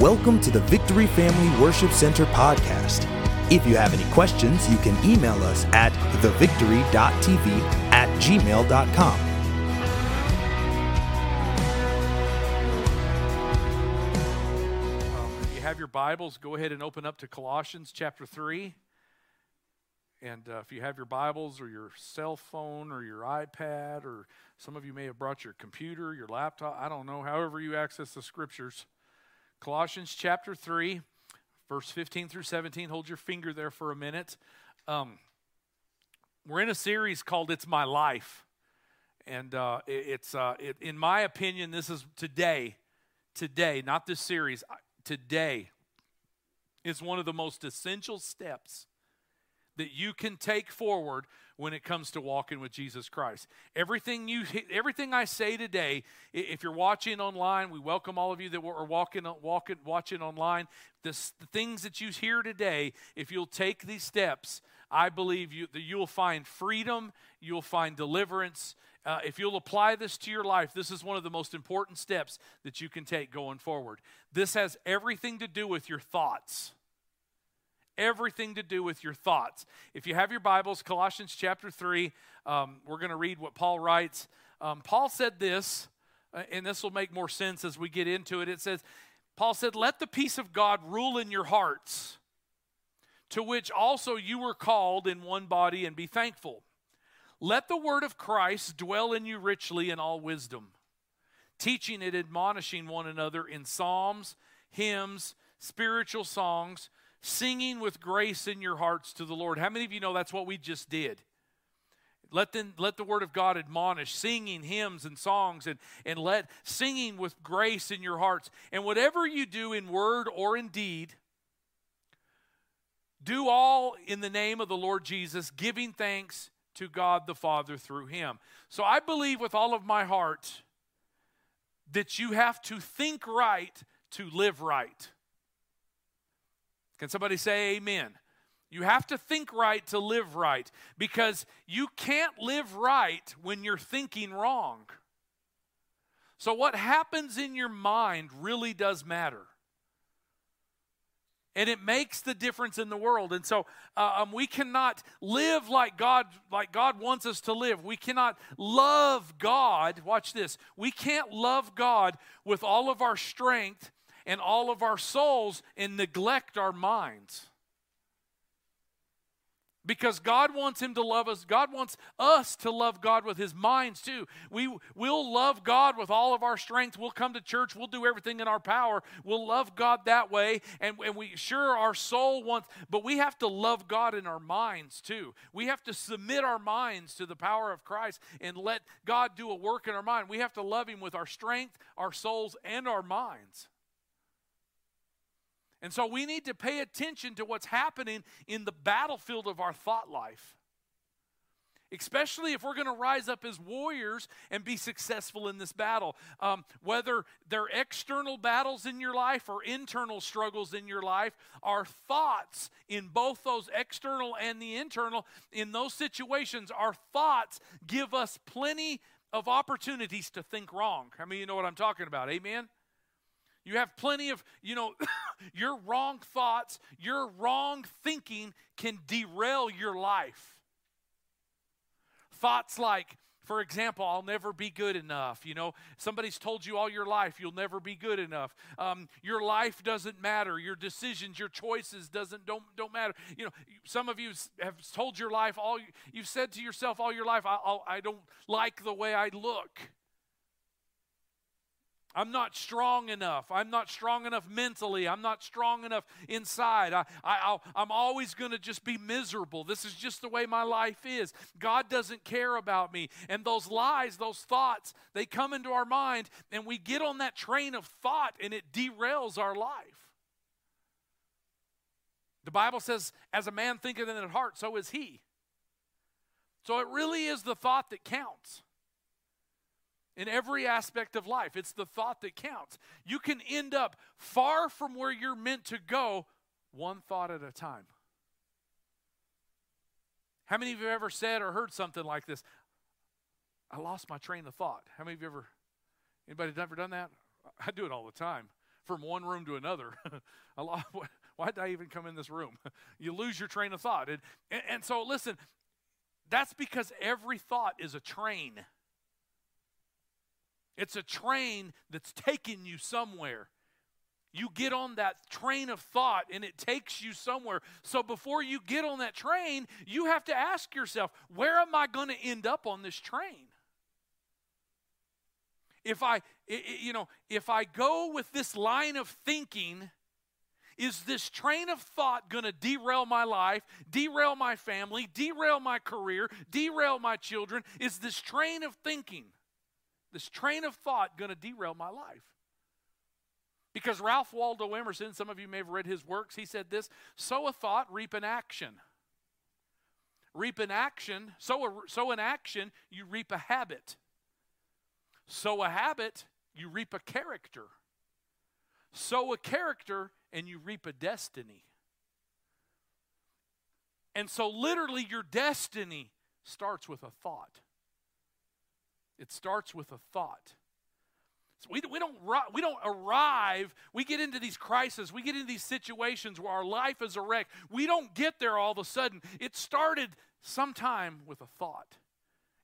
Welcome to the Victory Family Worship Center podcast. If you have any questions, you can email us at thevictory.tv at gmail.com. Um, if you have your Bibles, go ahead and open up to Colossians chapter 3. And uh, if you have your Bibles or your cell phone or your iPad, or some of you may have brought your computer, your laptop, I don't know, however you access the scriptures, Colossians chapter 3, verse 15 through 17. Hold your finger there for a minute. Um, we're in a series called It's My Life. And uh, it, it's, uh, it, in my opinion, this is today, today, not this series, today is one of the most essential steps that you can take forward when it comes to walking with Jesus Christ. Everything you everything I say today, if you're watching online, we welcome all of you that are walking walking watching online. This, the things that you hear today, if you'll take these steps, I believe you that you'll find freedom, you'll find deliverance. Uh, if you'll apply this to your life, this is one of the most important steps that you can take going forward. This has everything to do with your thoughts everything to do with your thoughts. If you have your Bibles, Colossians chapter 3, um, we're going to read what Paul writes. Um, Paul said this, uh, and this will make more sense as we get into it. It says, Paul said, Let the peace of God rule in your hearts, to which also you were called in one body, and be thankful. Let the word of Christ dwell in you richly in all wisdom, teaching and admonishing one another in psalms, hymns, spiritual songs singing with grace in your hearts to the Lord. How many of you know that's what we just did? Let, them, let the word of God admonish, singing hymns and songs, and, and let singing with grace in your hearts. And whatever you do in word or in deed, do all in the name of the Lord Jesus, giving thanks to God the Father through him. So I believe with all of my heart that you have to think right to live right. Can somebody say amen? You have to think right to live right because you can't live right when you're thinking wrong. So, what happens in your mind really does matter. And it makes the difference in the world. And so uh, um, we cannot live like God, like God wants us to live. We cannot love God. Watch this. We can't love God with all of our strength and all of our souls and neglect our minds. Because God wants him to love us. God wants us to love God with his minds too. We will love God with all of our strength. We'll come to church. We'll do everything in our power. We'll love God that way. And, and we sure our soul wants, but we have to love God in our minds too. We have to submit our minds to the power of Christ and let God do a work in our mind. We have to love him with our strength, our souls, and our minds. And so we need to pay attention to what's happening in the battlefield of our thought life. Especially if we're going to rise up as warriors and be successful in this battle. Um, whether they're external battles in your life or internal struggles in your life, our thoughts in both those external and the internal, in those situations, our thoughts give us plenty of opportunities to think wrong. I mean, you know what I'm talking about. Amen? You have plenty of, you know, your wrong thoughts, your wrong thinking can derail your life. Thoughts like, for example, I'll never be good enough. You know, somebody's told you all your life you'll never be good enough. Um, your life doesn't matter. Your decisions, your choices doesn't don't don't matter. You know, some of you have told your life all. You've said to yourself all your life, I, I'll, I don't like the way I look. I'm not strong enough. I'm not strong enough mentally. I'm not strong enough inside. I, I, I'm always going to just be miserable. This is just the way my life is. God doesn't care about me. And those lies, those thoughts, they come into our mind, and we get on that train of thought, and it derails our life. The Bible says, as a man thinketh in his heart, so is he. So it really is the thought that counts in every aspect of life. It's the thought that counts. You can end up far from where you're meant to go, one thought at a time. How many of you have ever said or heard something like this? I lost my train of thought. How many of you ever, anybody ever done that? I do it all the time. from one room to another. I lost, why did I even come in this room? you lose your train of thought. And, and, and so, listen, that's because every thought is a train. It's a train that's taking you somewhere. You get on that train of thought and it takes you somewhere. So before you get on that train, you have to ask yourself, where am I going to end up on this train? If I you know, if I go with this line of thinking, is this train of thought going to derail my life, derail my family, derail my career, derail my children? Is this train of thinking, this train of thought going to derail my life? Because Ralph Waldo Emerson, some of you may have read his works, he said this sow a thought, reap an action. Reap an action, sow, a, sow an action, you reap a habit. Sow a habit, you reap a character. Sow a character, and you reap a destiny. And so, literally, your destiny starts with a thought. It starts with a thought. So we, we, don't, we don't arrive, we get into these crises, we get into these situations where our life is a wreck. We don't get there all of a sudden. It started sometime with a thought.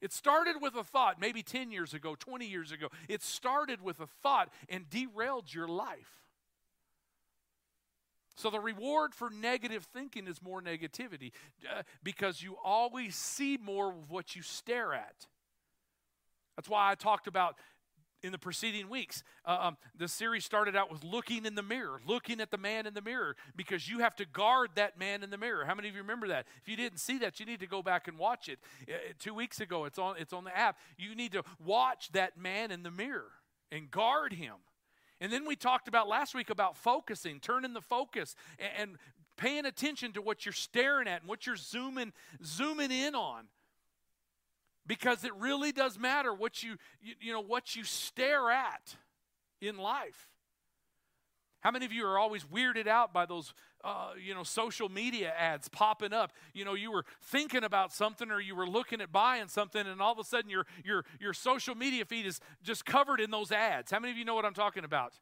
It started with a thought, maybe 10 years ago, 20 years ago. It started with a thought and derailed your life. So, the reward for negative thinking is more negativity uh, because you always see more of what you stare at. That's why I talked about in the preceding weeks. Uh, um, the series started out with looking in the mirror, looking at the man in the mirror, because you have to guard that man in the mirror. How many of you remember that? If you didn't see that, you need to go back and watch it. Uh, two weeks ago, it's on, it's on the app. You need to watch that man in the mirror and guard him. And then we talked about last week about focusing, turning the focus and, and paying attention to what you're staring at and what you're zooming zooming in on. Because it really does matter what you, you, you know what you stare at in life. How many of you are always weirded out by those, uh, you know, social media ads popping up? You know, you were thinking about something or you were looking at buying something, and all of a sudden your your your social media feed is just covered in those ads. How many of you know what I'm talking about?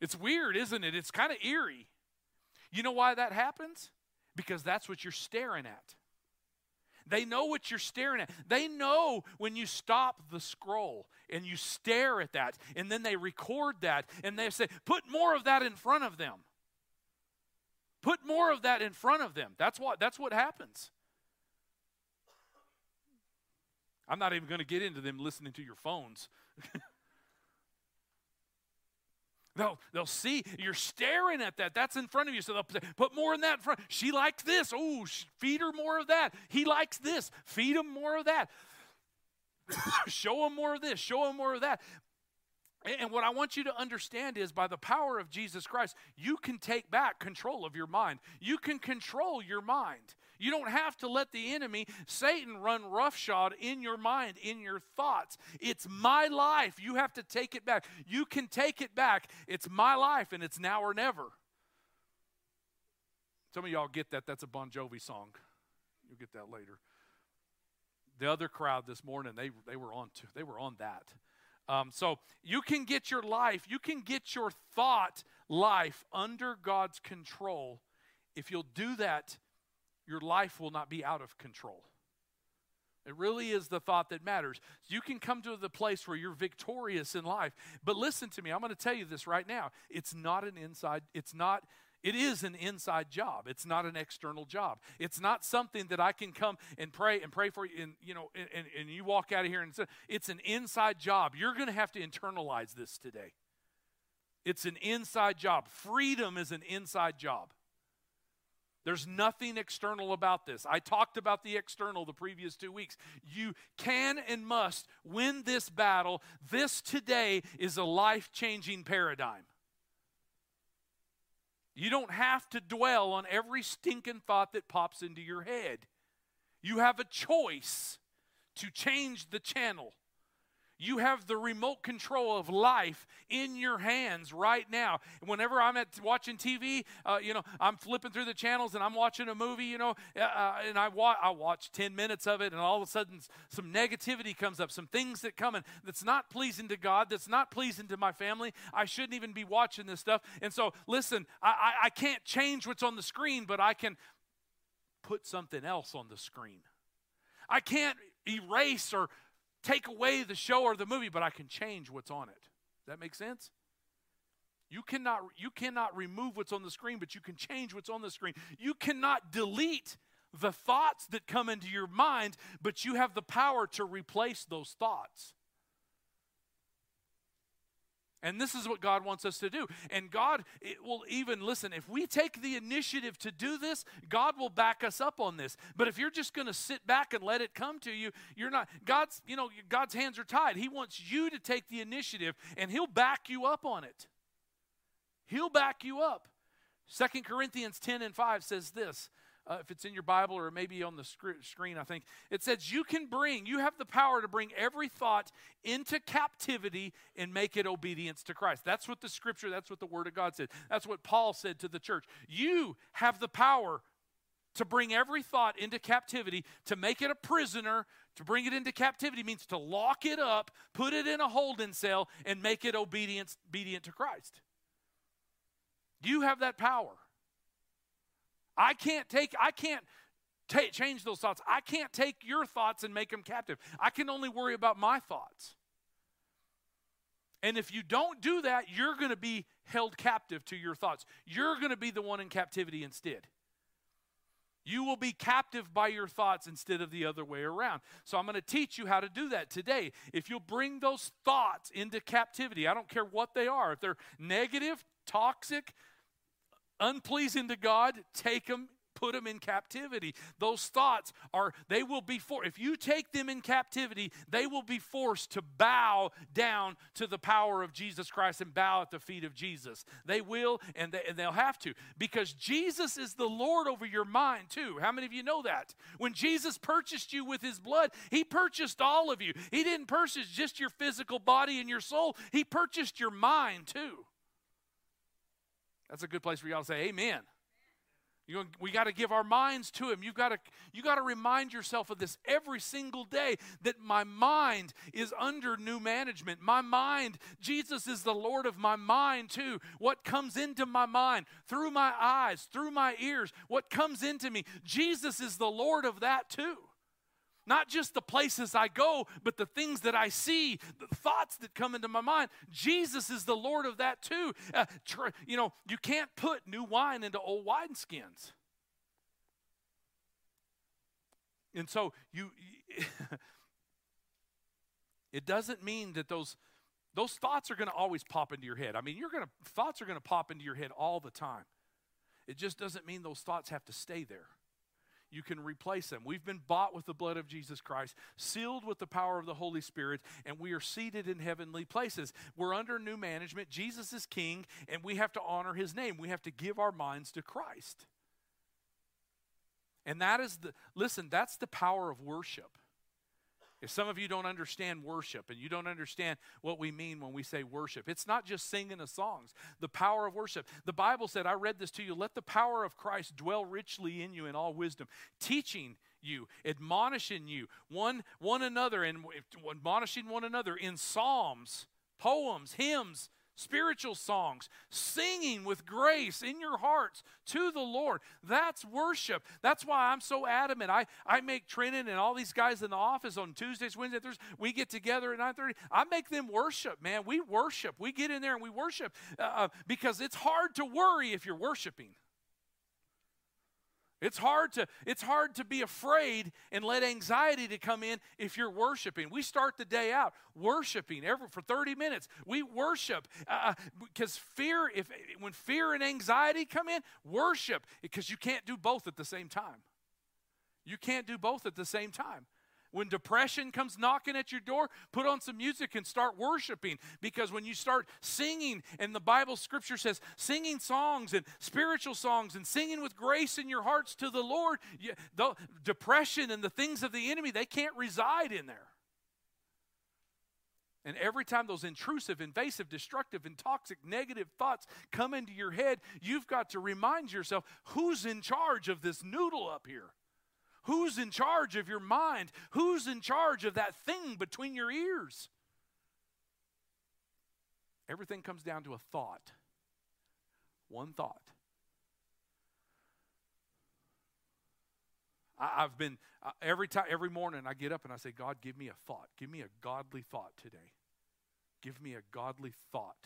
It's weird, isn't it? It's kind of eerie. You know why that happens? Because that's what you're staring at. They know what you're staring at. They know when you stop the scroll and you stare at that, and then they record that, and they say, put more of that in front of them. Put more of that in front of them. That's what, that's what happens. I'm not even going to get into them listening to your phones. They'll, they'll see you're staring at that. That's in front of you. So they'll put more in that in front. She likes this. Oh, feed her more of that. He likes this. Feed him more of that. show him more of this. Show him more of that. And what I want you to understand is by the power of Jesus Christ, you can take back control of your mind. You can control your mind. You don't have to let the enemy, Satan, run roughshod in your mind, in your thoughts. It's my life. You have to take it back. You can take it back. It's my life, and it's now or never. Some of y'all get that. That's a Bon Jovi song. You'll get that later. The other crowd this morning, they, they were on to, they were on that. Um, so you can get your life, you can get your thought life under God's control if you'll do that your life will not be out of control. It really is the thought that matters. You can come to the place where you're victorious in life. But listen to me, I'm going to tell you this right now. It's not an inside, it's not, it is an inside job. It's not an external job. It's not something that I can come and pray and pray for you and you know and, and you walk out of here and say, it's an inside job. You're going to have to internalize this today. It's an inside job. Freedom is an inside job. There's nothing external about this. I talked about the external the previous two weeks. You can and must win this battle. This today is a life changing paradigm. You don't have to dwell on every stinking thought that pops into your head. You have a choice to change the channel. You have the remote control of life in your hands right now. Whenever I'm at watching TV, uh, you know, I'm flipping through the channels and I'm watching a movie, you know, uh, uh and I, wa- I watch 10 minutes of it, and all of a sudden some negativity comes up, some things that come in that's not pleasing to God, that's not pleasing to my family. I shouldn't even be watching this stuff. And so, listen, I, I, I can't change what's on the screen, but I can put something else on the screen. I can't erase or take away the show or the movie, but I can change what's on it. Does that make sense? You cannot, you cannot remove what's on the screen, but you can change what's on the screen. You cannot delete the thoughts that come into your mind, but you have the power to replace those thoughts. And this is what God wants us to do. And God will even, listen, if we take the initiative to do this, God will back us up on this. But if you're just going to sit back and let it come to you, you're not, God's, you know, God's hands are tied. He wants you to take the initiative and He'll back you up on it. He'll back you up. Second Corinthians 10 and 5 says this uh, if it's in your Bible or maybe on the screen, I think. It says, You can bring, you have the power to bring every thought into captivity and make it obedience to Christ. That's what the scripture, that's what the Word of God said. That's what Paul said to the church. You have the power to bring every thought into captivity, to make it a prisoner, to bring it into captivity means to lock it up, put it in a holding cell, and make it obedient, obedient to Christ. You have that power. I can't take, I can't t- change those thoughts. I can't take your thoughts and make them captive. I can only worry about my thoughts. And if you don't do that, you're going to be held captive to your thoughts. You're going to be the one in captivity instead. You will be captive by your thoughts instead of the other way around. So I'm going to teach you how to do that today. If you'll bring those thoughts into captivity, I don't care what they are, if they're negative, toxic, unpleasing to God, take them put them in captivity. Those thoughts are, they will be for, if you take them in captivity, they will be forced to bow down to the power of Jesus Christ and bow at the feet of Jesus. They will and, they, and they'll have to because Jesus is the Lord over your mind too. How many of you know that? When Jesus purchased you with his blood, he purchased all of you. He didn't purchase just your physical body and your soul, he purchased your mind too. That's a good place for y'all to say amen. You we got to give our minds to him. You've got to, you got to remind yourself of this every single day that my mind is under new management. My mind, Jesus is the Lord of my mind too. What comes into my mind, through my eyes, through my ears, what comes into me, Jesus is the Lord of that too. Not just the places I go, but the things that I see, the thoughts that come into my mind. Jesus is the Lord of that too. Uh, tr- you know, you can't put new wine into old wineskins. And so you, it doesn't mean that those those thoughts are going to always pop into your head. I mean, you're going to thoughts are going to pop into your head all the time. It just doesn't mean those thoughts have to stay there you can replace them. We've been bought with the blood of Jesus Christ, sealed with the power of the Holy Spirit, and we are seated in heavenly places. We're under new management. Jesus is king, and we have to honor his name. We have to give our minds to Christ. And that is the, listen, that's the power of worship. If some of you don't understand worship and you don't understand what we mean when we say worship, it's not just singing the songs. The power of worship. The Bible said, I read this to you, let the power of Christ dwell richly in you in all wisdom, teaching you, admonishing you, one, one another, and admonishing one another in psalms, poems, hymns, spiritual songs, singing with grace in your hearts to the Lord. That's worship. That's why I'm so adamant. I, I make Trenton and all these guys in the office on Tuesdays, Wednesdays, Thursdays, we get together at 9.30. I make them worship, man. We worship. We get in there and we worship uh, uh because it's hard to worry if you're worshiping. It's hard to it's hard to be afraid and let anxiety to come in if you're worshiping. We start the day out worshiping every for 30 minutes. We worship uh, because uh, fear if when fear and anxiety come in, worship because you can't do both at the same time. You can't do both at the same time. When depression comes knocking at your door, put on some music and start worshiping. Because when you start singing, and the Bible scripture says, singing songs and spiritual songs and singing with grace in your hearts to the Lord, you, the depression and the things of the enemy, they can't reside in there. And every time those intrusive, invasive, destructive, and toxic negative thoughts come into your head, you've got to remind yourself who's in charge of this noodle up here? Who's in charge of your mind? Who's in charge of that thing between your ears? Everything comes down to a thought. One thought. I, have been every time, every morning I get up and I say, God, give me a thought. Give me a godly thought today. Give me a godly thought.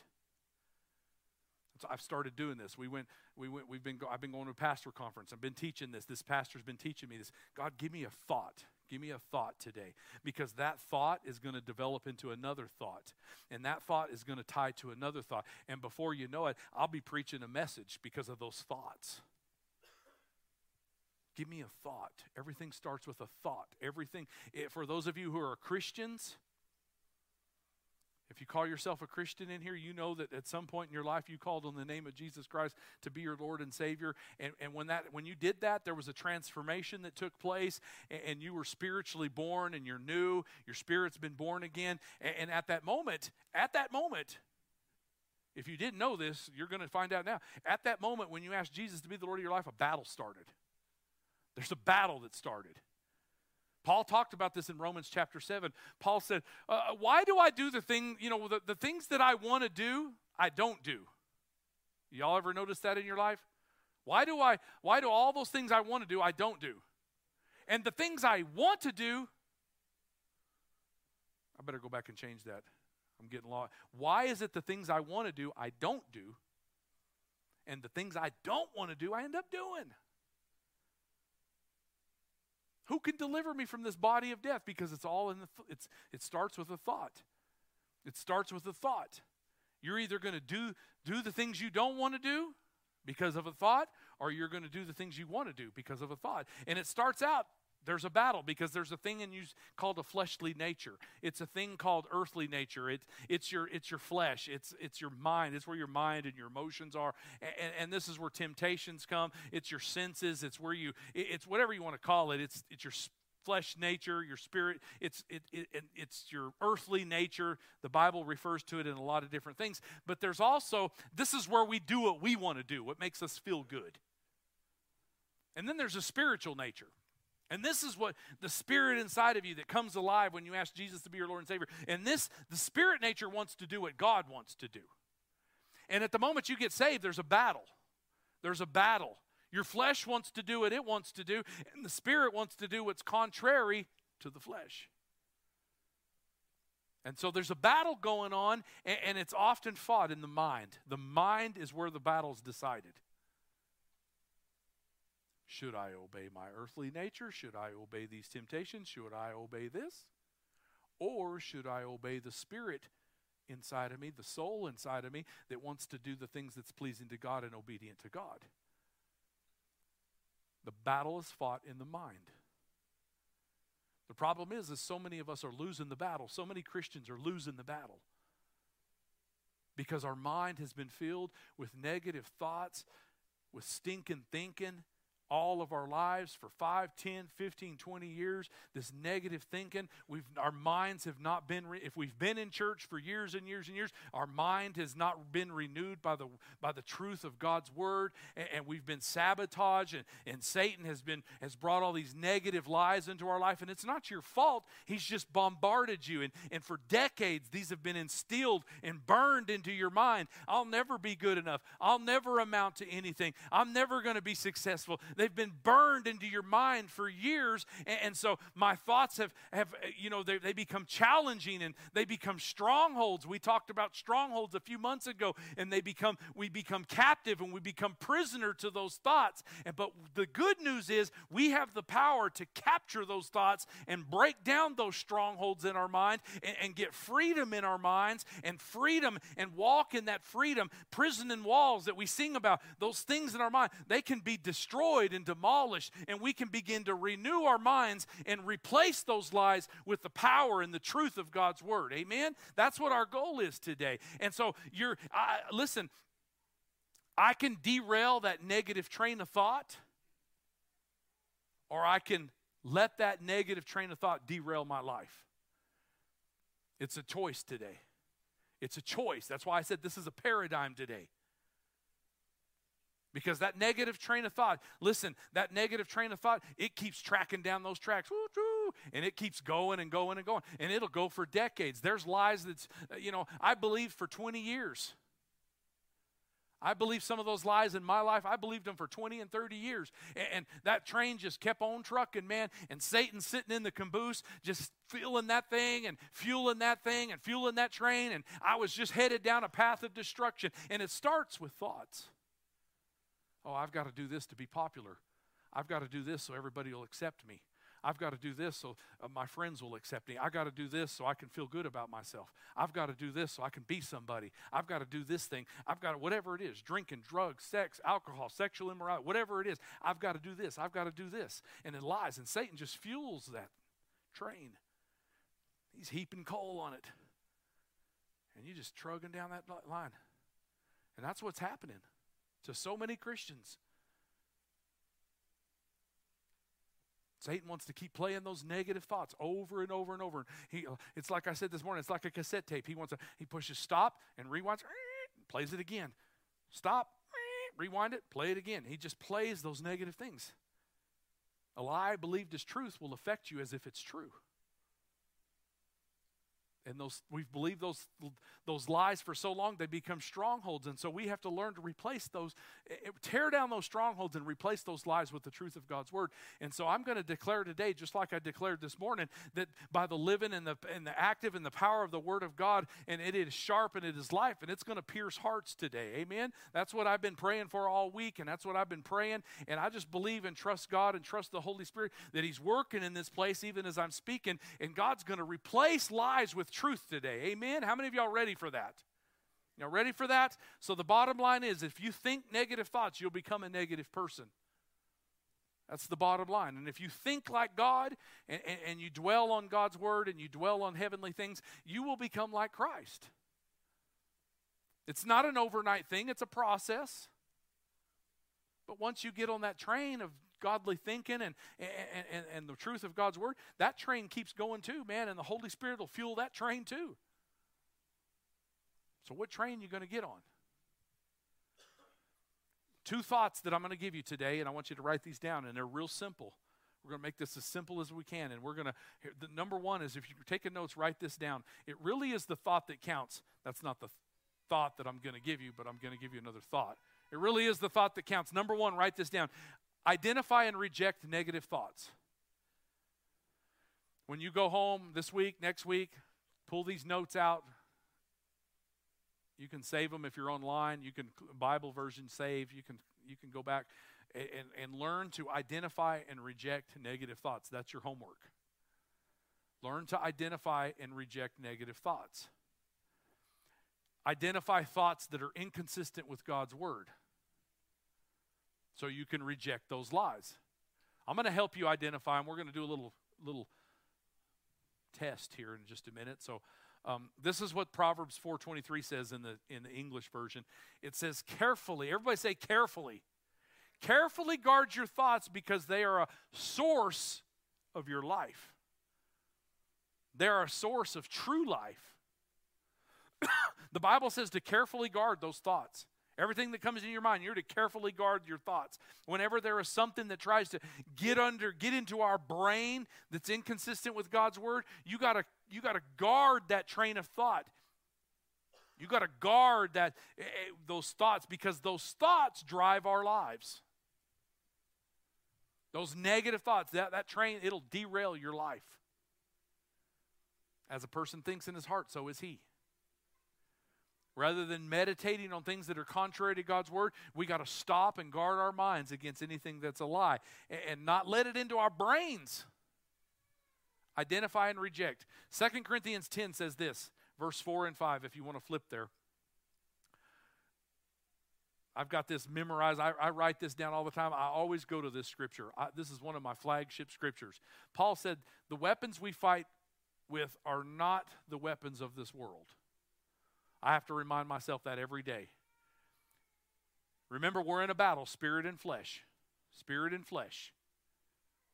I've started doing this. We went, we went, we've been, I've been going to a pastor conference. I've been teaching this. This pastor's been teaching me this. God, give me a thought. Give me a thought today. Because that thought is going to develop into another thought. And that thought is going to tie to another thought. And before you know it, I'll be preaching a message because of those thoughts. Give me a thought. Everything starts with a thought. Everything, it, for those of you who are Christians, if you call yourself a Christian in here, you know that at some point in your life you called on the name of Jesus Christ to be your Lord and Savior. And, and when, that, when you did that, there was a transformation that took place, and, and you were spiritually born, and you're new. Your spirit's been born again. And, and at that moment, at that moment, if you didn't know this, you're going to find out now. At that moment, when you asked Jesus to be the Lord of your life, a battle started. There's a battle that started. Paul talked about this in Romans chapter 7. Paul said, uh, Why do I do the thing, you know, the, the things that I want to do, I don't do? Y'all ever notice that in your life? Why do I, why do all those things I want to do, I don't do? And the things I want to do, I better go back and change that. I'm getting lost. Why is it the things I want to do, I don't do? And the things I don't want to do, I end up doing? Who can deliver me from this body of death? Because it's all in the, th- it's, it starts with a thought. It starts with a thought. You're either going to do, do the things you don't want to do because of a thought, or you're going to do the things you want to do because of a thought. And it starts out there's a battle because there's a thing in you called a fleshly nature. It's a thing called earthly nature. It, it's your it's your flesh. It's it's your mind. It's where your mind and your emotions are. And, and this is where temptations come. It's your senses. It's where you it's whatever you want to call it. It's it's your flesh nature, your spirit. It's it, it it's your earthly nature. The Bible refers to it in a lot of different things. But there's also this is where we do what we want to do. What makes us feel good. And then there's a spiritual nature. And this is what the spirit inside of you that comes alive when you ask Jesus to be your Lord and Savior. And this, the spirit nature wants to do what God wants to do. And at the moment you get saved, there's a battle. There's a battle. Your flesh wants to do what it wants to do, and the spirit wants to do what's contrary to the flesh. And so there's a battle going on, and, it's often fought in the mind. The mind is where the battle's decided. Should I obey my earthly nature? Should I obey these temptations? Should I obey this? Or should I obey the spirit inside of me, the soul inside of me that wants to do the things that's pleasing to God and obedient to God? The battle is fought in the mind. The problem is, is so many of us are losing the battle. So many Christians are losing the battle because our mind has been filled with negative thoughts, with stinking thinking, all of our lives for 5, 10, 15, 20 years, this negative thinking. We've, our minds have not been, re- if we've been in church for years and years and years, our mind has not been renewed by the, by the truth of God's word, and, and we've been sabotaged, and, and Satan has, been, has brought all these negative lies into our life, and it's not your fault. He's just bombarded you, and, and for decades, these have been instilled and burned into your mind. I'll never be good enough. I'll never amount to anything. I'm never going to be successful. They've been burned into your mind for years. And, and so my thoughts have, have you know, they, they become challenging and they become strongholds. We talked about strongholds a few months ago, and they become, we become captive and we become prisoner to those thoughts. And, but the good news is we have the power to capture those thoughts and break down those strongholds in our mind and, and get freedom in our minds and freedom and walk in that freedom. Prison and walls that we sing about, those things in our mind, they can be destroyed and demolished, and we can begin to renew our minds and replace those lies with the power and the truth of God's word. Amen? That's what our goal is today. And so you're, I, listen, I can derail that negative train of thought, or I can let that negative train of thought derail my life. It's a choice today. It's a choice. That's why I said this is a paradigm today. Because that negative train of thought, listen, that negative train of thought, it keeps tracking down those tracks, and it keeps going and going and going, and it'll go for decades. There's lies that's, uh, you know, I believed for 20 years. I believed some of those lies in my life. I believed them for 20 and 30 years. And, and, that train just kept on trucking, man. And Satan sitting in the caboose, just feeling that thing and fueling that thing and fueling that train. And I was just headed down a path of destruction. And it starts with thoughts. Oh, I've got to do this to be popular. I've got to do this so everybody will accept me. I've got to do this so uh, my friends will accept me. I've got to do this so I can feel good about myself. I've got to do this so I can be somebody. I've got to do this thing. I've got to, whatever it is drinking, drugs, sex, alcohol, sexual immorality, whatever it is. I've got to do this. I've got to do this. And it lies. And Satan just fuels that train. He's heaping coal on it. And you're just trugging down that line. And that's what's happening to so many Christians. Satan wants to keep playing those negative thoughts over and over and over. He, uh, it's like I said this morning, it's like a cassette tape. He wants to, he pushes stop and rewinds, and plays it again. Stop, rewind it, play it again. He just plays those negative things. A lie believed as truth will affect you as if it's true and those we've believed those those lies for so long they become strongholds. And so we have to learn to replace those eh, eh, tear down those strongholds and replace those lies with the truth of god's word. And so i'm going to declare today just like i declared this morning that by the living and the and the active and the power of the word of god and it is sharp and it is life and it's going to pierce hearts today. Amen? That's what i've been praying for all week and that's what i've been praying. And i just believe and trust god and trust the holy spirit that he's working in this place even as i'm speaking and god's going to replace lies with truth today. Amen? How many of y'all ready for that? Y'all ready for that? So the bottom line is if you think negative thoughts, you'll become a negative person. That's the bottom line. And if you think like God and, and, and, you dwell on God's word and you dwell on heavenly things, you will become like Christ. It's not an overnight thing, it's a process. But once you get on that train of godly thinking and, and, and, and the truth of God's word, that train keeps going too, man, and the Holy Spirit will fuel that train too. So, what train you going to get on? Two thoughts that I'm going to give you today, and I want you to write these down, and they're real simple. We're going to make this as simple as we can. And we're going to, the number one is if you're taking notes, write this down. It really is the thought that counts. That's not the thought that I'm going to give you, but I'm going to give you another thought. It really is the thought that counts. Number one, write this down. Identify and reject negative thoughts. When you go home this week, next week, pull these notes out. You can save them if you're online. You can Bible version save. You can you can go back and, and learn to identify and reject negative thoughts. That's your homework. Learn to identify and reject negative thoughts. Identify thoughts that are inconsistent with God's word so you can reject those lies. I'm going to help you identify them. We're going to do a little little test here in just a minute. So um, this is what Proverbs 4:23 says in the in the English version. It says carefully. Everybody say carefully. Carefully guard your thoughts because they are a source of your life. They are a source of true life. the Bible says to carefully guard those thoughts. Everything that comes in your mind, you're to carefully guard your thoughts. Whenever there is something that tries to get under, get into our brain that's inconsistent with God's word, you gotta you gotta guard that train of thought. You gotta guard that eh, eh, those thoughts because those thoughts drive our lives. Those negative thoughts, that, that train, it'll derail your life. As a person thinks in his heart, so is he. Rather than meditating on things that are contrary to God's word, we got to stop and guard our minds against anything that's a lie and not let it into our brains. Identify and reject. Second Corinthians 10 says this, verse 4 and 5, if you want to flip there. I've got this memorized. I, I, write this down all the time. I always go to this scripture. I, this is one of my flagship scriptures. Paul said, The weapons we fight with are not the weapons of this world. I have to remind myself that every day. Remember, we're in a battle, spirit and flesh. Spirit and flesh.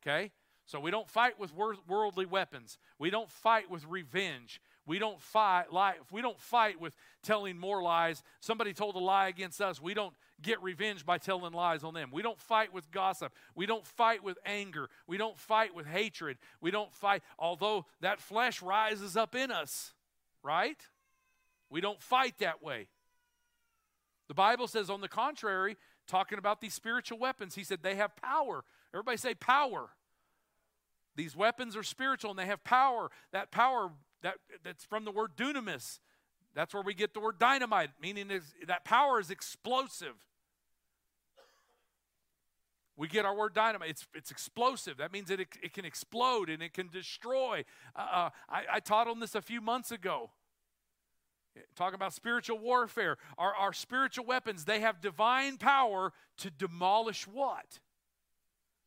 Okay? So we don't fight with worldly weapons. We don't fight with revenge. We don't fight lie. We don't fight with telling more lies, somebody told a lie against us, we don't get revenge by telling lies on them. We don't fight with gossip. We don't fight with anger. We don't fight with hatred. We don't fight, although that flesh rises up in us, right? We don't fight that way. The Bible says, on the contrary, talking about these spiritual weapons, he said they have power. Everybody say power. These weapons are spiritual and they have power. That power that, that's from the word dunamis. That's where we get the word dynamite, meaning that power is explosive. We get our word dynamite. It's, it's explosive. That means that it, it can explode and it can destroy. Uh, uh, I, I taught on this a few months ago. Talking about spiritual warfare. Our, our spiritual weapons, they have divine power to demolish what?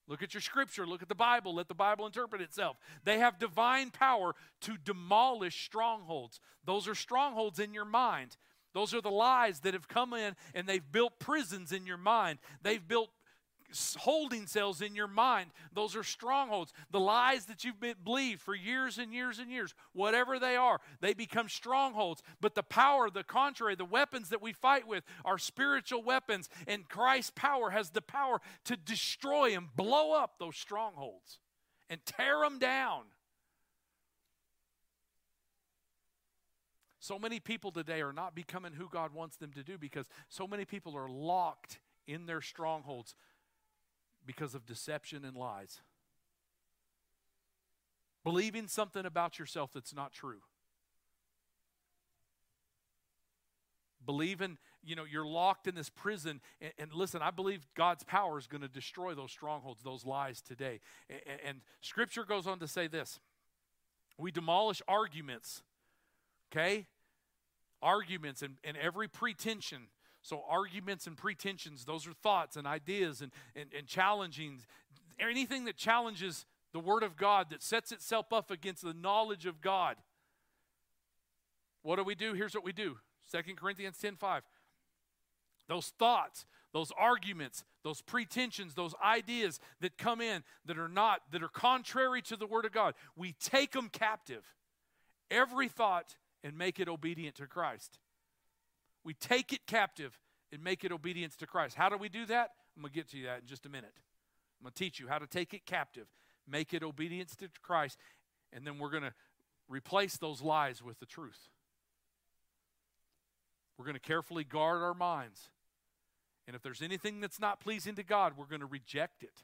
Look at your scripture, look at the Bible, let the Bible interpret itself. They have divine power to demolish strongholds. Those are strongholds in your mind. Those are the lies that have come in and they've built prisons in your mind. They've built holding cells in your mind. Those are strongholds. The lies that you've been believed for years and years and years, whatever they are, they become strongholds. But the power, the contrary, the weapons that we fight with are spiritual weapons, and Christ's power has the power to destroy and blow up those strongholds and tear them down. So many people today are not becoming who God wants them to do because so many people are locked in their strongholds because of deception and lies. Believing something about yourself that's not true. Believing, you know, you're locked in this prison. And, and listen, I believe God's power is going to destroy those strongholds, those lies today. And, and Scripture goes on to say this we demolish arguments, okay? Arguments and, and every pretension so, arguments and pretensions, those are thoughts and ideas and, and, and challenging. Anything that challenges the Word of God, that sets itself up against the knowledge of God. What do we do? Here's what we do 2 Corinthians 10 5. Those thoughts, those arguments, those pretensions, those ideas that come in that are not, that are contrary to the Word of God, we take them captive. Every thought and make it obedient to Christ. We take it captive and make it obedience to Christ. How do we do that? I'm going to get to you that in just a minute. I'm going to teach you how to take it captive, make it obedience to Christ, and then we're going to replace those lies with the truth. We're going to carefully guard our minds. And if there's anything that's not pleasing to God, we're going to reject it.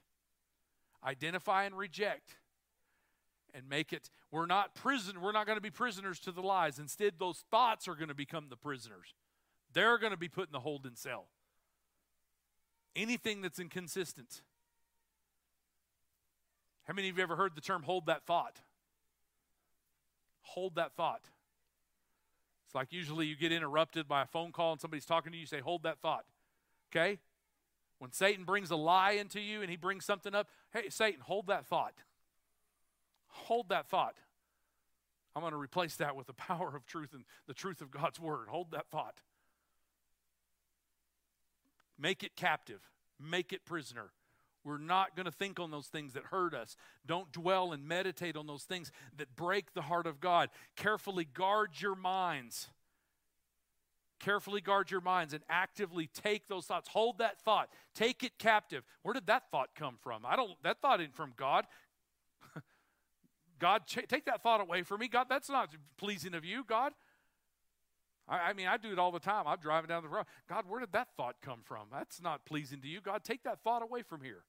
Identify and reject and make it we're not prison we're not going to be prisoners to the lies instead those thoughts are going to become the prisoners they're going to be put in the hold and cell. Anything that's inconsistent. How many of you ever heard the term hold that thought? Hold that thought. It's like usually you get interrupted by a phone call and somebody's talking to you, you say, hold that thought. Okay? When Satan brings a lie into you and he brings something up, hey, Satan, hold that thought. Hold that thought. I'm going to replace that with the power of truth and the truth of God's word. Hold that thought. Make it captive, make it prisoner. We're not going to think on those things that hurt us. Don't dwell and meditate on those things that break the heart of God. Carefully guard your minds. Carefully guard your minds and actively take those thoughts. Hold that thought. Take it captive. Where did that thought come from? I don't that thought isn't from God. God, take that thought away from me. God, that's not pleasing of you, God. I, I, mean, I do it all the time. I'm driving down the road. God, where did that thought come from? That's not pleasing to you. God, take that thought away from here.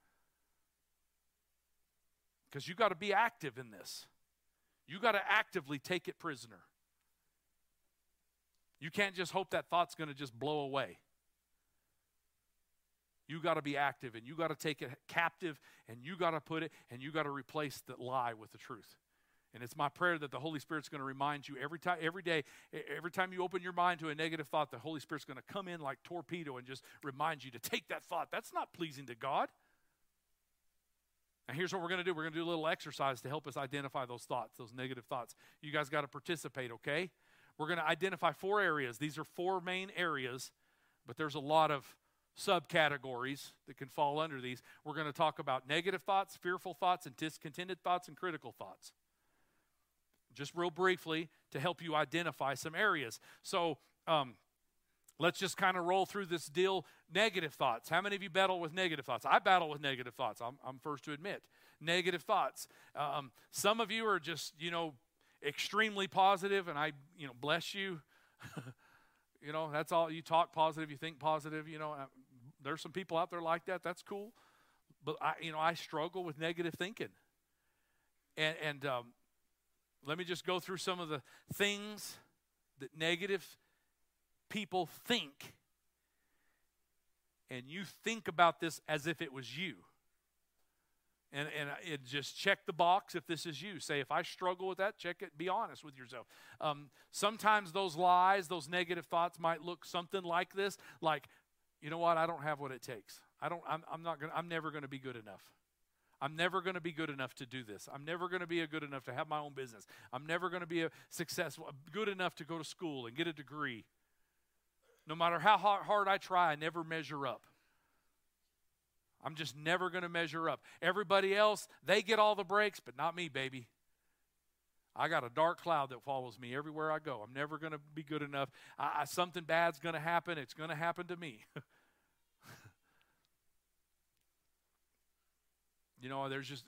Because you got to be active in this. You got to actively take it prisoner. You can't just hope that thought's going to just blow away. You got to be active and you got to take it captive and you got to put it and you got to replace that lie with the truth. And it's my prayer that the Holy Spirit's going to remind you every time, every day, every time you open your mind to a negative thought, the Holy Spirit's going to come in like torpedo and just remind you to take that thought. That's not pleasing to God. And here's what we're going to do. We're going to do a little exercise to help us identify those thoughts, those negative thoughts. You guys got to participate, okay? We're going to identify four areas. These are four main areas, but there's a lot of subcategories that can fall under these. We're going to talk about negative thoughts, fearful thoughts, and discontented thoughts, and critical thoughts just real briefly, to help you identify some areas. So, um, Let's just kind of roll through this deal. Negative thoughts. How many of you battle with negative thoughts? I battle with negative thoughts. I'm, I'm first to admit. Negative thoughts. Um, some of you are just, you know, extremely positive, and I, you know, bless you. you know, that's all. You talk positive, you think positive. You know, uh, there's some people out there like that. That's cool. But I, you know, I struggle with negative thinking. And, and um, let me just go through some of the things that negative people think. And you think about this as if it was you. And, and it just check the box if this is you. Say, if I struggle with that, check it. Be honest with yourself. Um, sometimes those lies, those negative thoughts might look something like this like, you know what? I don't have what it takes. I don't, I'm, I'm not to, I'm never going to be good enough. I'm never going to be good enough to do this. I'm never going to be good enough to have my own business. I'm never going to be a successful, good enough to go to school and get a degree. No matter how hard I try, I never measure up. I'm just never going to measure up. Everybody else, they get all the breaks, but not me, baby. I got a dark cloud that follows me everywhere I go. I'm never going to be good enough. I, I, something bad's going to happen. It's going to happen to me. You know, there's just,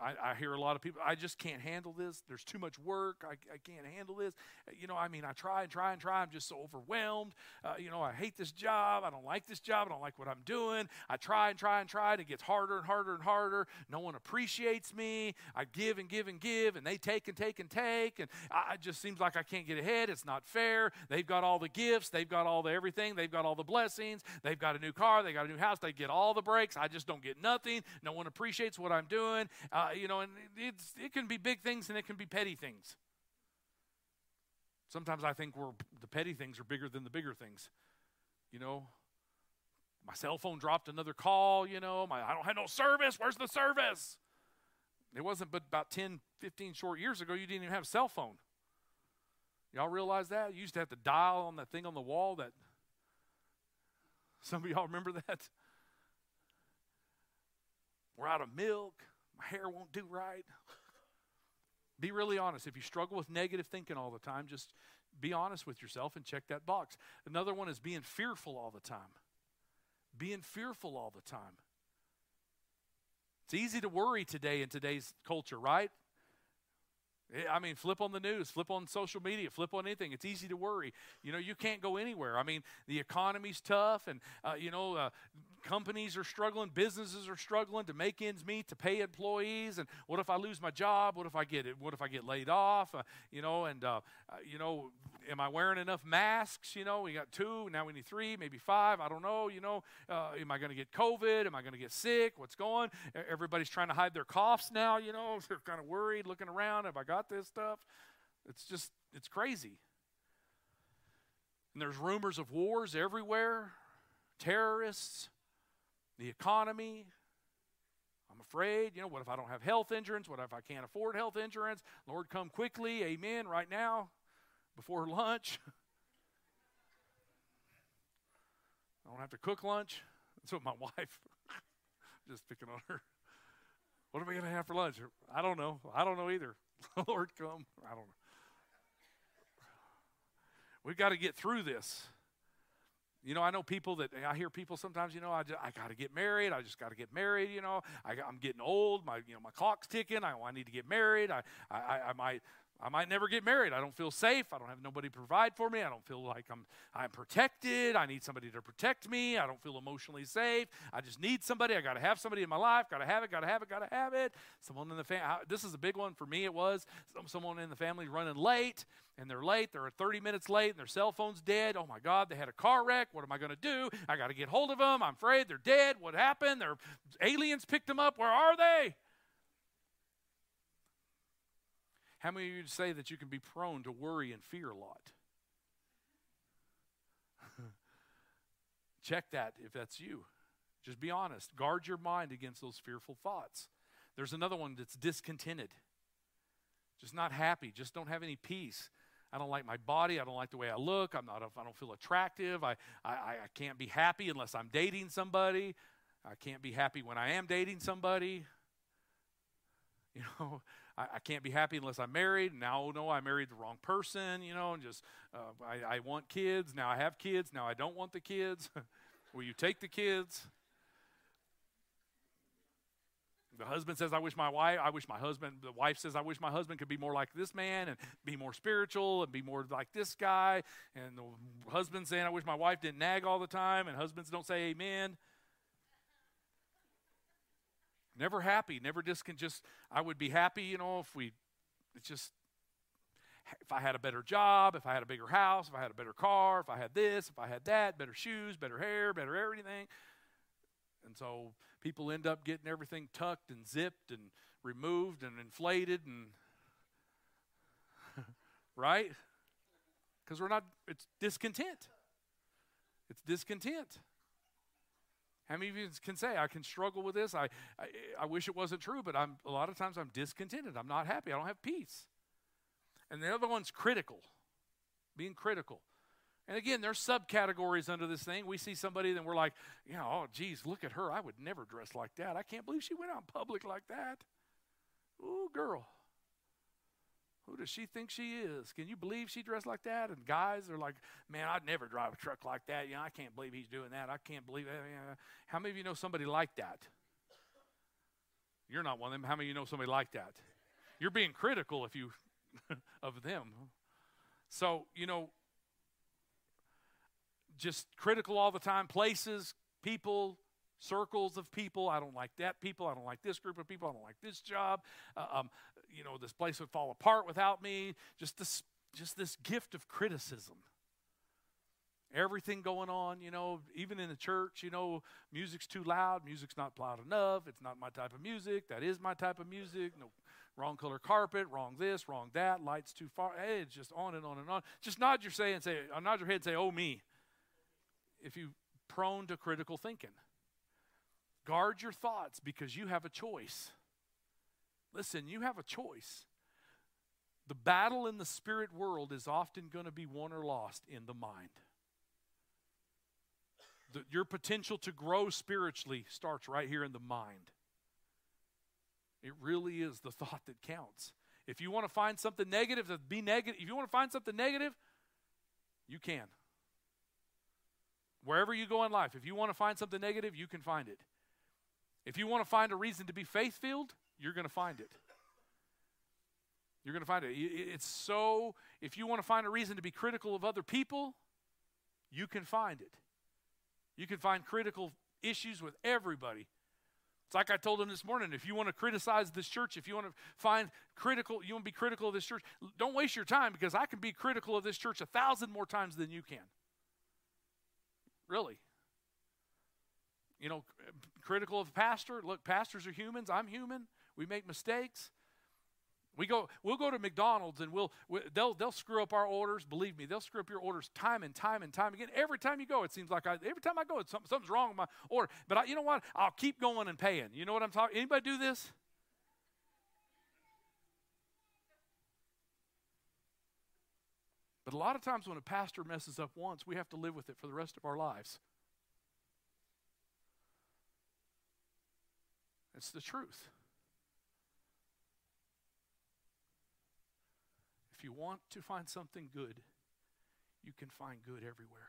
I, I, I, hear a lot of people, I just can't handle this. There's too much work. I, I can't handle this. You know, I mean, I try and try and try. I'm just so overwhelmed. Uh, you know, I hate this job. I don't like this job. I don't like what I'm doing. I try and try and try, and it gets harder and harder and harder. No one appreciates me. I give and give and give, and they take and take and take. And I, it just seems like I can't get ahead. It's not fair. They've got all the gifts. They've got all the everything. They've got all the blessings. They've got a new car. They got a new house. They get all the breaks. I just don't get nothing. No one appreciates appreciates what I'm doing. Uh, you know, and it's, it can be big things and it can be petty things. Sometimes I think we're, the petty things are bigger than the bigger things. You know, my cell phone dropped another call, you know, my, I don't have no service. Where's the service? It wasn't but about 10, 15 short years ago, you didn't even have a cell phone. Y'all realize that? You used to have to dial on that thing on the wall that. Some of y'all remember that? We're out of milk. My hair won't do right. be really honest. If you struggle with negative thinking all the time, just be honest with yourself and check that box. Another one is being fearful all the time. Being fearful all the time. It's easy to worry today in today's culture, right? I mean, flip on the news, flip on social media, flip on anything. It's easy to worry. You know, you can't go anywhere. I mean, the economy's tough, and, uh, you know, uh, companies are struggling, businesses are struggling to make ends meet, to pay employees. And what if I lose my job? What if I get it? What if I get laid off? Uh, you know, and, uh, uh, you know, am I wearing enough masks? You know, we got two, now we need three, maybe five. I don't know. You know, uh, am I going to get COVID? Am I going to get sick? What's going? Everybody's trying to hide their coughs now, you know, they're kind of worried, looking around. Have I got this stuff. It's just, it's crazy. And there's rumors of wars everywhere, terrorists, the economy. I'm afraid, you know, what if I don't have health insurance? What if I can't afford health insurance? Lord, come quickly. Amen. Right now, before lunch. I don't have to cook lunch. That's what my wife, just picking on her. What are we going to have for lunch? I don't know. I don't know either. Lord, come. I don't know. We've got to get through this. You know, I know people that I hear people sometimes. You know, I, just, I got to get married. I just got to get married. You know, I, am getting old. My you know my clock's ticking. I, I need to get married. I, I I might I might never get married. I don't feel safe. I don't have nobody provide for me. I don't feel like I'm I'm protected. I need somebody to protect me. I don't feel emotionally safe. I just need somebody. I got to have somebody in my life. Got to have it. Got to have it. Got to have it. Someone in the family. This is a big one for me. It was someone in the family running late, and they're late. They're 30 minutes late, and their cell phone's dead. Oh my God! They had a car wreck. What am I going to do? I got to get hold of them. I'm afraid they're dead. What happened? Their aliens picked them up. Where are they? How many of you say that you can be prone to worry and fear a lot? Check that if that's you. Just be honest. Guard your mind against those fearful thoughts. There's another one that's discontented, just not happy, just don't have any peace. I don't like my body. I don't like the way I look. I'm not. I don't feel attractive. I, I, I can't be happy unless I'm dating somebody. I can't be happy when I am dating somebody. You know, I, I can't be happy unless I'm married. Now, no, I married the wrong person, you know, and just, uh, I, I want kids. Now I have kids. Now I don't want the kids. Will you take the kids? The husband says, I wish my wife, I wish my husband, the wife says, I wish my husband could be more like this man and be more spiritual and be more like this guy. And the husband saying, I wish my wife didn't nag all the time. And husbands don't say amen. Never happy, never discon. Just, I would be happy, you know, if we, it's just, if I had a better job, if I had a bigger house, if I had a better car, if I had this, if I had that, better shoes, better hair, better everything. And so people end up getting everything tucked and zipped and removed and inflated and right? Because we're not, it's discontent. It's discontent. How many of you can say, I can struggle with this? I, I, I, wish it wasn't true, but I'm, a lot of times I'm discontented. I'm not happy. I don't have peace. And the other one's critical, being critical. And again, there's subcategories under this thing. We see somebody, then we're like, you know, oh, geez, look at her. I would never dress like that. I can't believe she went out in public like that. Ooh, girl. Who does she think she is? Can you believe she dressed like that? And guys are like, man, I'd never drive a truck like that. You know, I can't believe he's doing that. I can't believe that. How many of you know somebody like that? You're not one of them. How many of you know somebody like that? You're being critical if you of them. So, you know, just critical all the time, places, people, circles of people. I don't like that people. I don't like this group of people. I don't like this job. Uh, um, you know, this place would fall apart without me. Just this, just this gift of criticism. Everything going on, you know, even in the church, you know, music's too loud, music's not loud enough, it's not my type of music, that is my type of music, no, wrong color carpet, wrong this, wrong that, lights too far. Hey, it's just on and on and on. Just nod your say and say, uh, nod your head and say, oh me. If you prone to critical thinking. Guard your thoughts because you have a choice. Listen, you have a choice. The battle in the spirit world is often going to be won or lost in the mind. The, your potential to grow spiritually starts right here in the mind. It really is the thought that counts. If you want to find something negative, to be negative. If you want to find something negative, you can. Wherever you go in life, if you want to find something negative, you can find it. If you want to find a reason to be faith filled, you're going to find it. You're going to find it. It's so, if you want to find a reason to be critical of other people, you can find it. You can find critical issues with everybody. It's like I told him this morning if you want to criticize this church, if you want to find critical, you want to be critical of this church, don't waste your time because I can be critical of this church a thousand more times than you can. Really you know, critical of pastor. Look, pastors are humans. I'm human. We make mistakes. We go, we'll go to McDonald's and we'll, we, will they'll, they'll screw up our orders. Believe me, they'll screw up your orders time and time and time again. Every time you go, it seems like I, every time I go, something, something's wrong with my order. But I, you know what? I'll keep going and paying. You know what I'm talking? Anybody do this? But a lot of times when a pastor messes up once, we have to live with it for the rest of our lives. It's the truth. If you want to find something good, you can find good everywhere.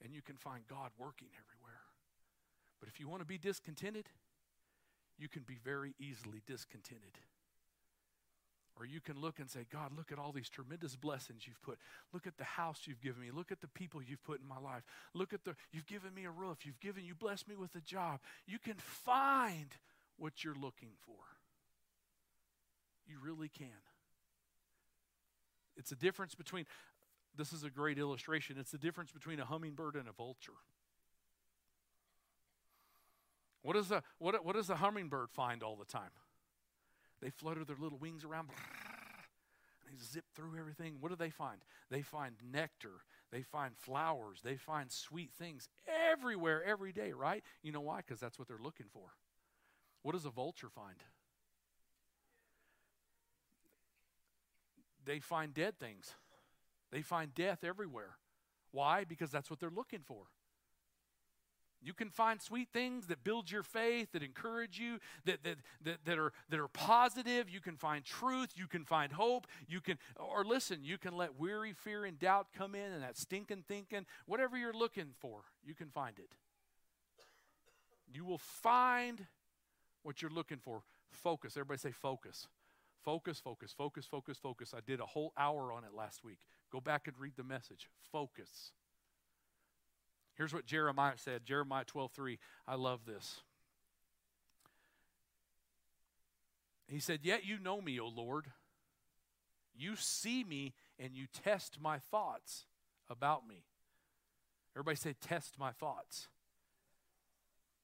And you can find God working everywhere. But if you want to be discontented, you can be very easily discontented. Or you can look and say, God, look at all these tremendous blessings you've put. Look at the house you've given me. Look at the people you've put in my life. Look at the, you've given me a roof. You've given, you blessed me with a job. You can find what you're looking for. You really can. It's a difference between, this is a great illustration, it's the difference between a hummingbird and a vulture. What, is a, what, what does a hummingbird find all the time? They flutter their little wings around. And they zip through everything. What do they find? They find nectar. They find flowers. They find sweet things everywhere, every day, right? You know why? Because that's what they're looking for. What does a vulture find? They find dead things. They find death everywhere. Why? Because that's what they're looking for. You can find sweet things that build your faith, that encourage you, that, that, that, that, are, that are positive. You can find truth. You can find hope. You can, or listen, you can let weary, fear, and doubt come in and that stinking thinking. Whatever you're looking for, you can find it. You will find what you're looking for. Focus. Everybody say focus. Focus, focus, focus, focus, focus. I did a whole hour on it last week. Go back and read the message. Focus. Here's what Jeremiah said Jeremiah 12:3. I love this. He said, Yet you know me, O Lord. You see me and you test my thoughts about me. Everybody say, Test my thoughts.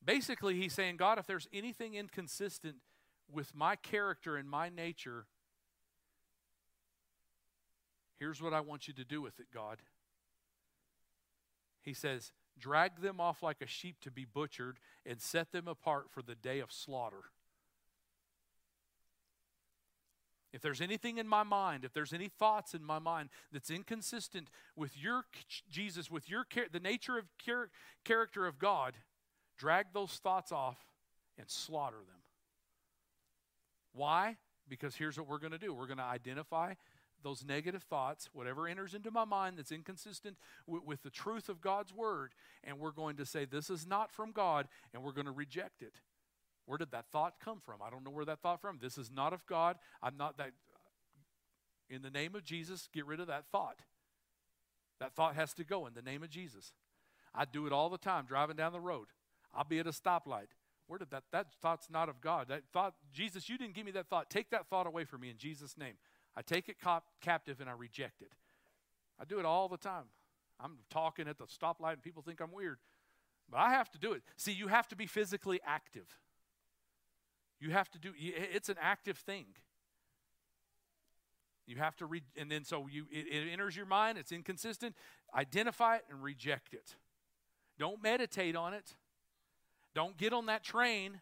Basically, he's saying, God, if there's anything inconsistent with my character and my nature, here's what I want you to do with it, God. He says, Drag them off like a sheep to be butchered, and set them apart for the day of slaughter. If there's anything in my mind, if there's any thoughts in my mind that's inconsistent with your Jesus, with your the nature of char- character of God, drag those thoughts off and slaughter them. Why? Because here's what we're going to do. We're going to identify those negative thoughts, whatever enters into my mind that's inconsistent with, with, the truth of God's word, and we're going to say, This is not from God, and we're going to reject it. Where did that thought come from? I don't know where that thought from. This is not of God. I'm not that. In the name of Jesus, get rid of that thought. That thought has to go in the name of Jesus. I do it all the time driving down the road. I'll be at a stoplight. Where did that that thought's not of God? That thought, Jesus, you didn't give me that thought. Take that thought away from me in Jesus' name. I take it captive and I reject it. I do it all the time. I'm talking at the stoplight and people think I'm weird. But I have to do it. See, you have to be physically active. You have to do it's an active thing. You have to read, and then so you it, it enters your mind, it's inconsistent. Identify it and reject it. Don't meditate on it. Don't get on that train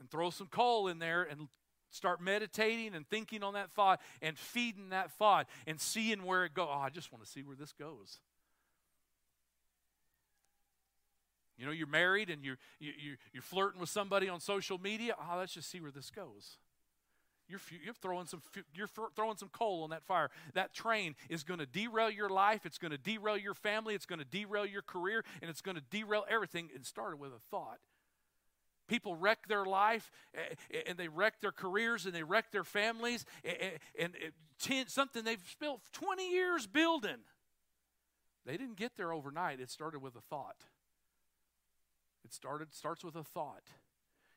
and throw some coal in there and start meditating and thinking on that thought and feeding that thought and seeing where it goes. Oh, I just want to see where this goes. You know, you're married and you're, you, you, you're flirting with somebody on social media. Oh, let's just see where this goes. You're, you're, throwing some, you're throwing some coal on that fire. That train is going to derail your life. It's going to derail your family. It's going to derail your career. And it's going to derail everything. It started with a thought. People wreck their life and they wreck their careers and they wreck their families and, something they've spent 20 years building. They didn't get there overnight. It started with a thought. It started starts with a thought.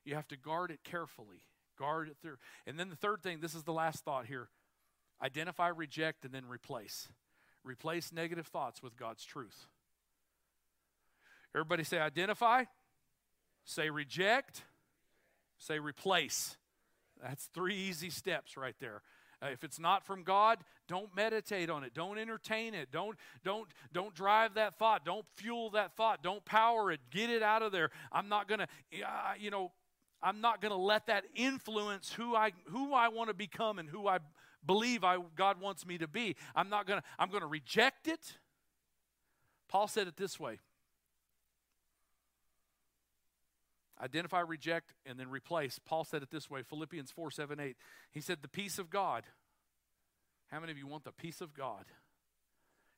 You have to guard it carefully. Guard it through. And then the third thing, this is the last thought here. Identify, reject, and then replace. Replace negative thoughts with God's truth. Everybody say identify, Say reject, say replace. That's three easy steps right there. Uh, if it's not from God, don't meditate on it. Don't entertain it. Don't don't don't drive that thought. Don't fuel that thought. Don't power it. Get it out of there. I'm not going to uh, you know, I'm not going to let that influence who I who I want to become and who I believe I God wants me to be. I'm not going to I'm going to reject it. Paul said it this way. Identify, reject, and then replace. Paul said it this way Philippians 4 7 8. He said, The peace of God. How many of you want the peace of God?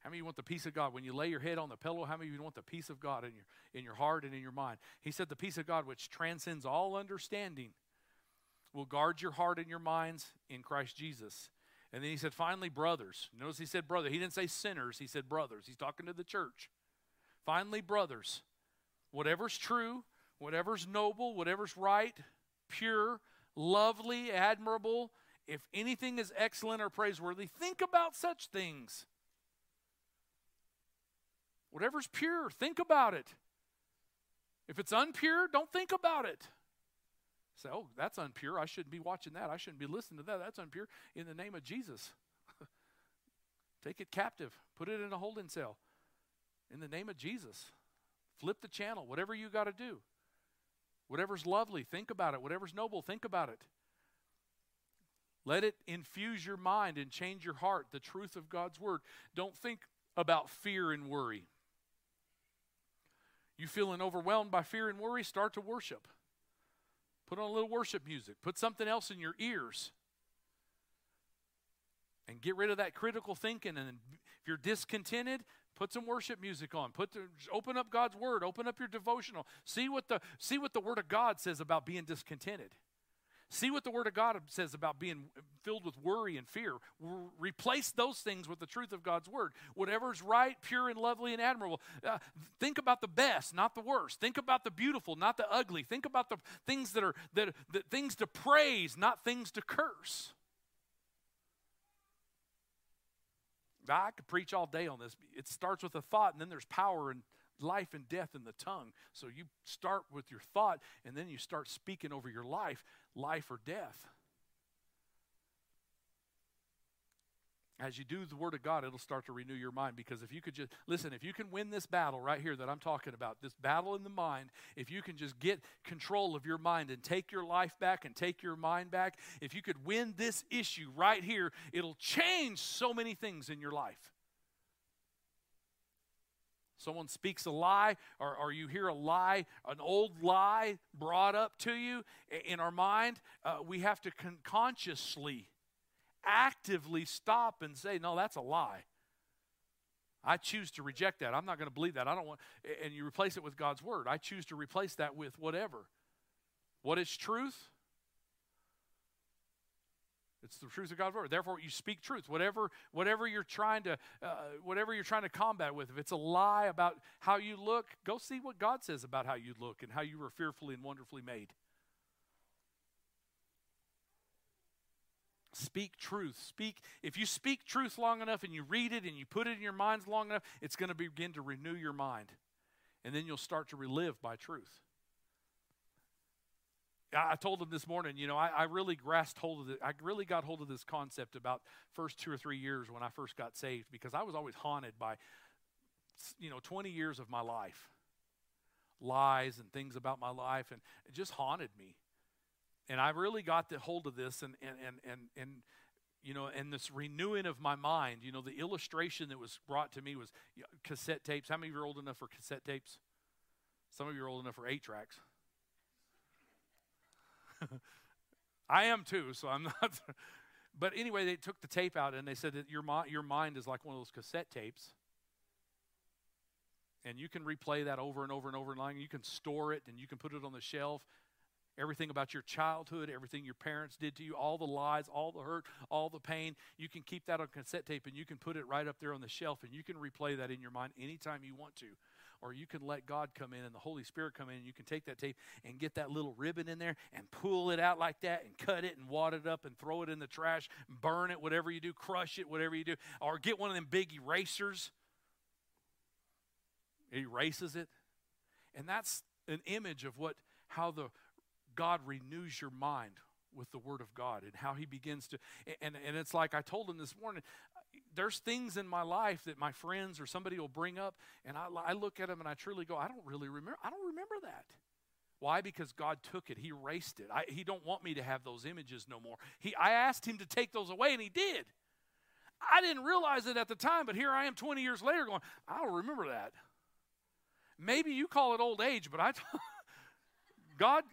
How many you want the peace of God? When you lay your head on the pillow, how many of you want the peace of God in your, in your heart and in your mind? He said, The peace of God, which transcends all understanding, will guard your heart and your minds in Christ Jesus. And then he said, Finally, brothers. Notice he said brother. He didn't say sinners, he said brothers. He's talking to the church. Finally, brothers, whatever's true, whatever's noble, whatever's right, pure, lovely, admirable, if anything is excellent or praiseworthy, think about such things. Whatever's pure, think about it. If it's unpure, don't think about it. Say, oh, that's unpure. I shouldn't be watching that. I shouldn't be listening to that. That's unpure. In the name of Jesus, take it captive, put it in a holding cell. In the name of Jesus, flip the channel, whatever you got to do. Whatever's lovely, think about it. Whatever's noble, think about it. Let it infuse your mind and change your heart, the truth of God's word. Don't think about fear and worry. You feeling overwhelmed by fear and worry? Start to worship. Put on a little worship music. Put something else in your ears. And get rid of that critical thinking. And if you're discontented, put some worship music on. Put the, open up God's word. Open up your devotional. See what the see what the word of God says about being discontented. See what the Word of God says about being filled with worry and fear. Replace those things with the truth of God's Word. Whatever is right, pure, and lovely and admirable. Uh, think about the best, not the worst. Think about the beautiful, not the ugly. Think about the things that are that, that things to praise, not things to curse. I could preach all day on this. It starts with a thought, and then there's power and life and death in the tongue. So you start with your thought, and then you start speaking over your life life or death. As you do the Word of God, it'll start to renew your mind because if you could just, listen, if you can win this battle right here that I'm talking about, this battle in the mind, if you can just get control of your mind and take your life back and take your mind back, if you could win this issue right here, it'll change so many things in your life. Someone speaks a lie, or, or you hear a lie, an old lie brought up to you in our mind, uh, we have to con- consciously, actively stop and say, No, that's a lie. I choose to reject that. I'm not going to believe that. I don't want, and you replace it with God's word. I choose to replace that with whatever. What is truth? It's the truth of God's word. Therefore, you speak truth. Whatever, whatever you're trying to, uh, whatever you're trying to combat with. If it's a lie about how you look, go see what God says about how you look and how you were fearfully and wonderfully made. Speak truth. Speak. If you speak truth long enough and you read it and you put it in your minds long enough, it's going to begin to renew your mind, and then you'll start to relive by truth. I told him this morning, you know, I, I, really grasped hold of it. I really got hold of this concept about first two or three years when I first got saved because I was always haunted by, you know, 20 years of my life, lies and things about my life, and it just haunted me. And I really got the hold of this, and and and and and you know, and this renewing of my mind. You know, the illustration that was brought to me was cassette tapes. How many of you are old enough for cassette tapes? Some of you are old enough for eight tracks. I am too, so I'm not. but anyway, they took the tape out and they said that your, your mind is like one of those cassette tapes. And you can replay that over and over and over and You can store it and you can put it on the shelf. Everything about your childhood, everything your parents did to you, all the lies, all the hurt, all the pain, you can keep that on cassette tape and you can put it right up there on the shelf and you can replay that in your mind anytime you want to or you can let God come in and the Holy Spirit come in and you can take that tape and get that little ribbon in there and pull it out like that and cut it and wad it up and throw it in the trash, burn it, whatever you do, crush it, whatever you do, or get one of them big erasers. It erases it. And that's an image of what how the God renews your mind with the Word of God and how He begins to. And, and it's like I told him this morning, there's things in my life that my friends or somebody will bring up, and I, I look at them and I truly go, I don't really remember. I don't remember that. Why? Because God took it. He erased it. I, he don't want me to have those images no more. He, I asked him to take those away, and he did. I didn't realize it at the time, but here I am 20 years later going, I don't remember that. Maybe you call it old age, but I, God,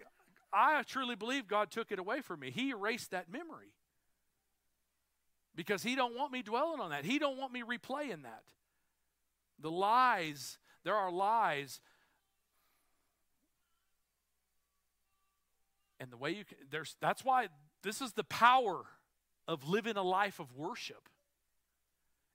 I truly believe God took it away from me. He erased that memory because he don't want me dwelling on that. He don't want me replaying that. The lies, there are lies. And the way you can, there's, that's why this is the power of living a life of worship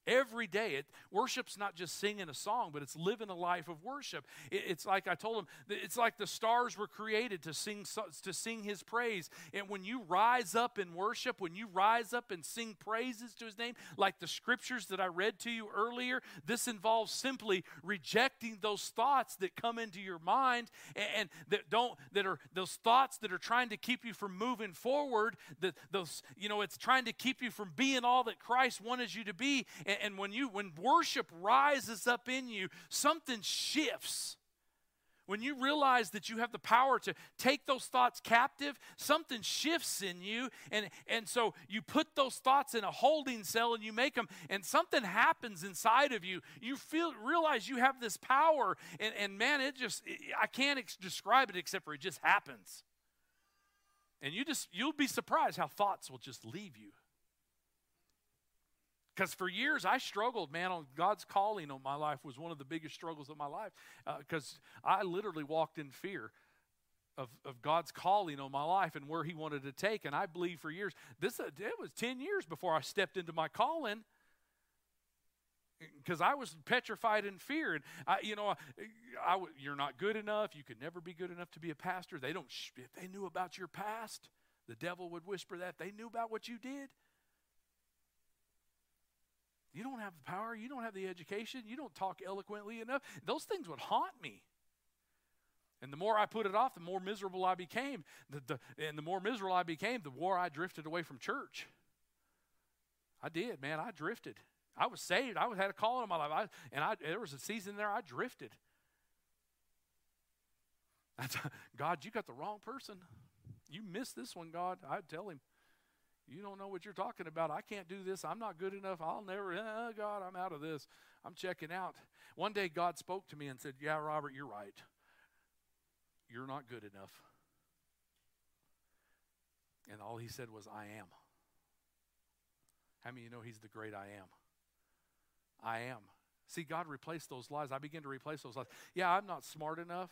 every day. It, worship's not just singing a song, but it's living a life of worship. It, it's like I told him, it's like the stars were created to sing to sing His praise. And when you rise up in worship, when you rise up and sing praises to His name, like the scriptures that I read to you earlier, this involves simply rejecting those thoughts that come into your mind and, and that don't that are those thoughts that are trying to keep you from moving forward. That those you know, it's trying to keep you from being all that Christ wanted you to be. And, and when you when worship rises up in you, something shifts. when you realize that you have the power to take those thoughts captive, something shifts in you. And, and so you put those thoughts in a holding cell and you make them, and something happens inside of you. You feel realize you have this power. And, and man, it just, I can't ex- describe it except for it just happens. And you just, you'll be surprised how thoughts will just leave you. Because for years I struggled, man, on God's calling on my life was one of the biggest struggles of my life. Because uh, I literally walked in fear of, of God's calling on my life and where He wanted to take. And I believe for years, this uh, it was 10 years before I stepped into my calling because I was petrified in fear. And I, you know, I, I, you're not good enough. You could never be good enough to be a pastor. They don't. If they knew about your past, the devil would whisper that. They knew about what you did. You don't have the power. You don't have the education. You don't talk eloquently enough. Those things would haunt me. And the more I put it off, the more miserable I became. The, the, and the more miserable I became, the more I drifted away from church. I did, man. I drifted. I was saved. I had a call in my life. I, and I, there was a season there I drifted. God, you got the wrong person. You missed this one, God. I'd tell him. You don't know what you're talking about. I can't do this. I'm not good enough. I'll never, uh, God, I'm out of this. I'm checking out. One day, God spoke to me and said, Yeah, Robert, you're right. You're not good enough. And all he said was, I am. How many of you know he's the great I am? I am. See, God replaced those lies. I begin to replace those lies. Yeah, I'm not smart enough,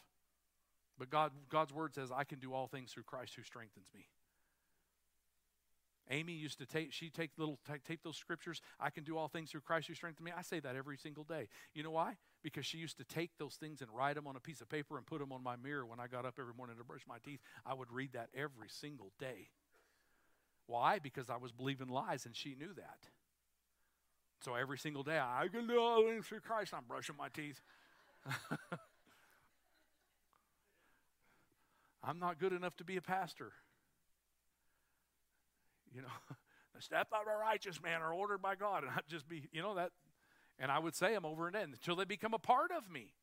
but God, God's word says I can do all things through Christ who strengthens me. Amy used to take, she take little, take, those scriptures. I can do all things through Christ who strengthens me. I say that every single day. You know why? Because she used to take those things and write them on a piece of paper and put them on my mirror when I got up every morning to brush my teeth. I would read that every single day. Why? Because I was believing lies and she knew that. So every single day, I can do all things through Christ. I'm brushing my teeth. I'm not good enough to be a pastor. You know, the step of a righteous man are ordered by God. And I'd just be, you know, that, and I would say them over and over until they become a part of me.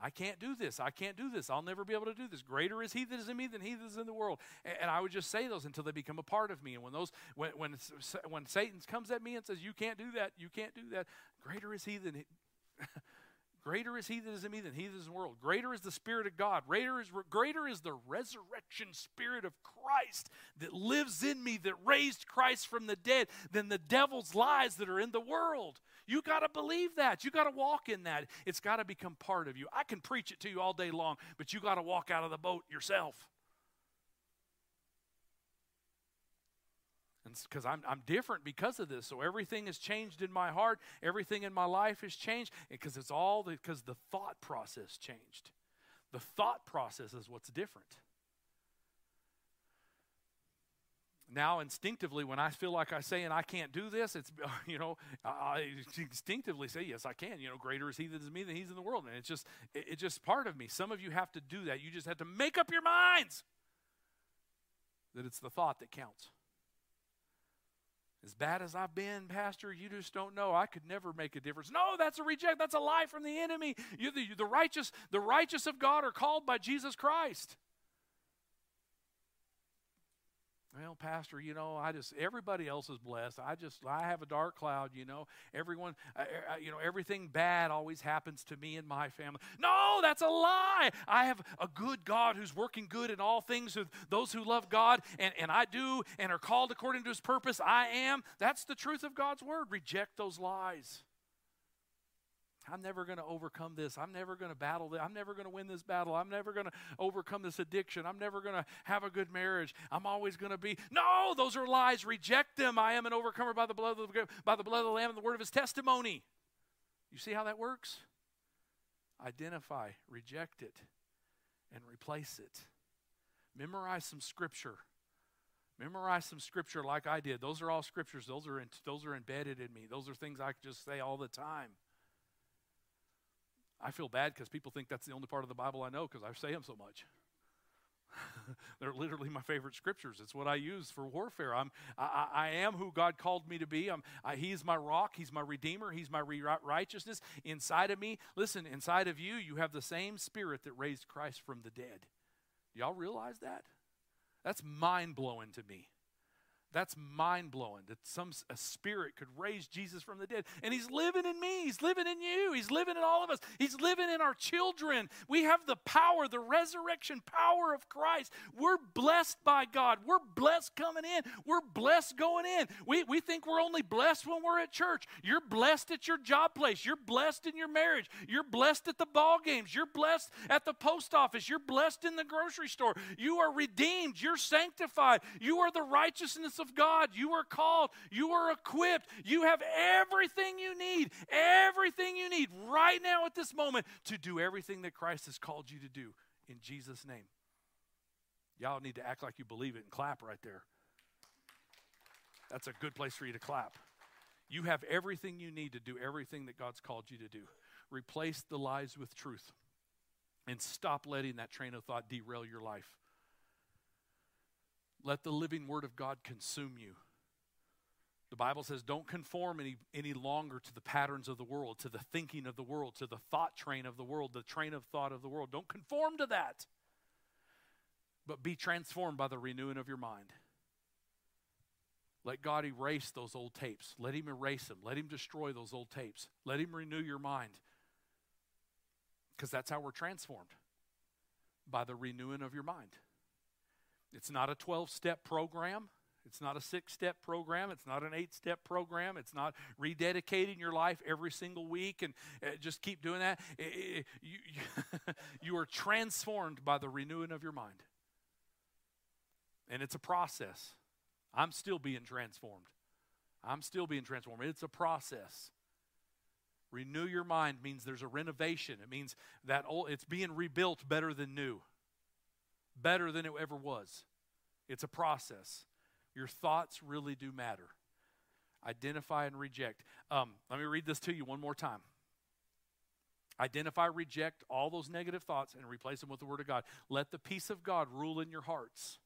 I can't do this. I can't do this. I'll never be able to do this. Greater is he that is in me than he that is in the world. And, I would just say those until they become a part of me. And when those, when when when Satan comes at me and says, "You can't do that. You can't do that," greater is he than. He, Greater is he that is in me than he that is in the world. Greater is the Spirit of God. Greater is, greater is the resurrection Spirit of Christ that lives in me, that raised Christ from the dead, than the devil's lies that are in the world. You got to believe that. You got to walk in that. It's got to become part of you. I can preach it to you all day long, but you got to walk out of the boat yourself. Because I'm, I'm different because of this. So everything has changed in my heart. Everything in my life has changed because it's all because the, the thought process changed. The thought process is what's different. Now, instinctively, when I feel like I say and I can't do this, it's, you know, I instinctively say, yes, I can. You know, greater is he that is me than he's in the world. And it's just, it's just part of me. Some of you have to do that. You just have to make up your minds that it's the thought that counts. As bad as I've been, Pastor, you just don't know. I could never make a difference. No, that's a reject. That's a lie from the enemy. You, the, the righteous, the righteous of God are called by Jesus Christ. Well, Pastor, you know, I just everybody else is blessed. I just I have a dark cloud. You know, everyone, uh, you know, everything bad always happens to me and my family. No, that's a lie. I have a good God who's working good in all things with those who love God, and and I do and are called according to His purpose. I am. That's the truth of God's word. Reject those lies. I'm never going to overcome this. I'm never going to battle this. I'm never going to win this battle. I'm never going to overcome this addiction. I'm never going to have a good marriage. I'm always going to be. No, those are lies. Reject them. I am an overcomer by the blood of the, by the blood of the Lamb and the word of His testimony. You see how that works? Identify, reject it, and replace it. Memorize some scripture. Memorize some scripture like I did. Those are all scriptures. Those are in, those are embedded in me. Those are things I just say all the time. I feel bad because people think that's the only part of the Bible I know because I say them so much. They're literally my favorite scriptures. It's what I use for warfare. I'm, I, I am who God called me to be. I'm, I, he's my rock. He's my redeemer. He's my re- righteousness. Inside of me, listen, inside of you, you have the same spirit that raised Christ from the dead. Y'all realize that? That's mind blowing to me. That's mind blowing that some a spirit could raise Jesus from the dead. And he's living in me. He's living in you. He's living in all of us. He's living in our children. We have the power, the resurrection power of Christ. We're blessed by God. We're blessed coming in. We're blessed going in. We, we think we're only blessed when we're at church. You're blessed at your job place. You're blessed in your marriage. You're blessed at the ball games. You're blessed at the post office. You're blessed in the grocery store. You are redeemed. You're sanctified. You are the righteousness of of God. You are called, you are equipped, you have everything you need, everything you need right now at this moment to do everything that Christ has called you to do in Jesus' name. Y'all need to act like you believe it and clap right there. That's a good place for you to clap. You have everything you need to do everything that God's called you to do. Replace the lies with truth and stop letting that train of thought derail your life. Let the living word of God consume you. The Bible says, don't conform any, any longer to the patterns of the world, to the thinking of the world, to the thought train of the world, the train of thought of the world. Don't conform to that. But be transformed by the renewing of your mind. Let God erase those old tapes. Let Him erase them. Let Him destroy those old tapes. Let Him renew your mind. Because that's how we're transformed by the renewing of your mind. It's not a 12 step program. It's not a six step program. It's not an eight step program. It's not rededicating your life every single week and uh, just keep doing that. You, you are transformed by the renewing of your mind. And it's a process. I'm still being transformed. I'm still being transformed. It's a process. Renew your mind means there's a renovation. It means that old, it's being rebuilt better than new better than it ever was. It's a process. Your thoughts really do matter. Identify and reject. Um, let me read this to you one more time. Identify, reject all those negative thoughts and replace them with the Word of God. Let the peace of God rule in your hearts.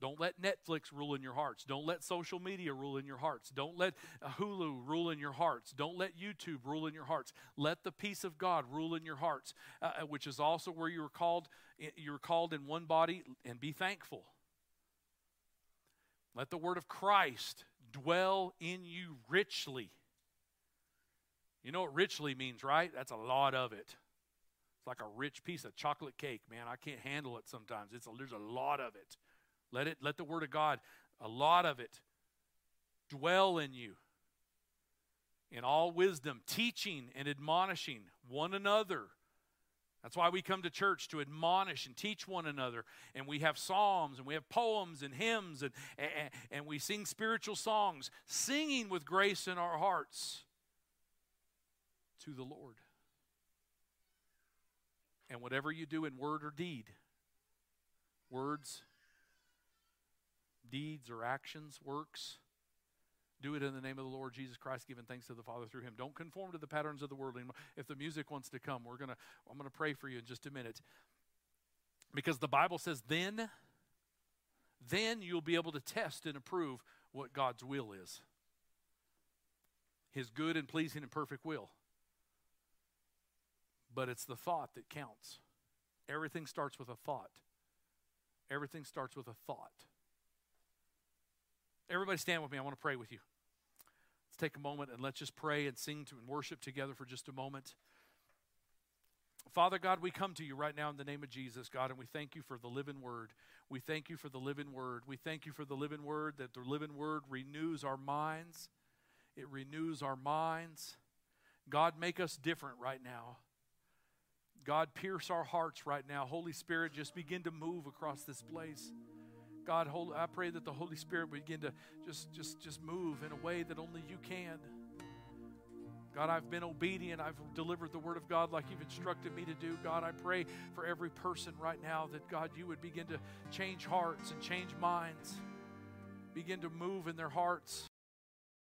Don't let Netflix rule in your hearts. Don't let social media rule in your hearts. Don't let uh, Hulu rule in your hearts. Don't let YouTube rule in your hearts. Let the peace of God rule in your hearts, uh, uh which is also where you were called. You were called in one body, and be thankful. Let the word of Christ dwell in you richly. You know what richly means, right? That's a lot of it. It's like a rich piece of chocolate cake, man. I can't handle it sometimes. It's a, there's a lot of it. Let it let the word of God, a lot of it, dwell in you. In all wisdom, teaching and admonishing one another. That's why we come to church to admonish and teach one another. And we have psalms and we have poems and hymns and, and, and we sing spiritual songs, singing with grace in our hearts to the Lord. And whatever you do in word or deed, words, deeds or actions, works. Do it in the name of the Lord Jesus Christ, giving thanks to the Father through him. Don't conform to the patterns of the world anymore. If the music wants to come, we're gonna I'm gonna pray for you in just a minute. Because the Bible says, then, then you'll be able to test and approve what God's will is. His good and pleasing and perfect will. But it's the thought that counts. Everything starts with a thought. Everything starts with a thought. Everybody stand with me. I want to pray with you. Let's take a moment and let's just pray and sing to and worship together for just a moment. Father God, we come to you right now in the name of Jesus, God, and we thank you for the living word. We thank you for the living word. We thank you for the living word, that the living word renews our minds. It renews our minds. God, make us different right now. God, pierce our hearts right now. Holy Spirit, just begin to move across this place. God, I pray that the Holy Spirit would begin to just, just, just move in a way that only you can. God, I've been obedient. I've delivered the word of God like you've instructed me to do. God, I pray for every person right now that, God, you would begin to change hearts and change minds, begin to move in their hearts.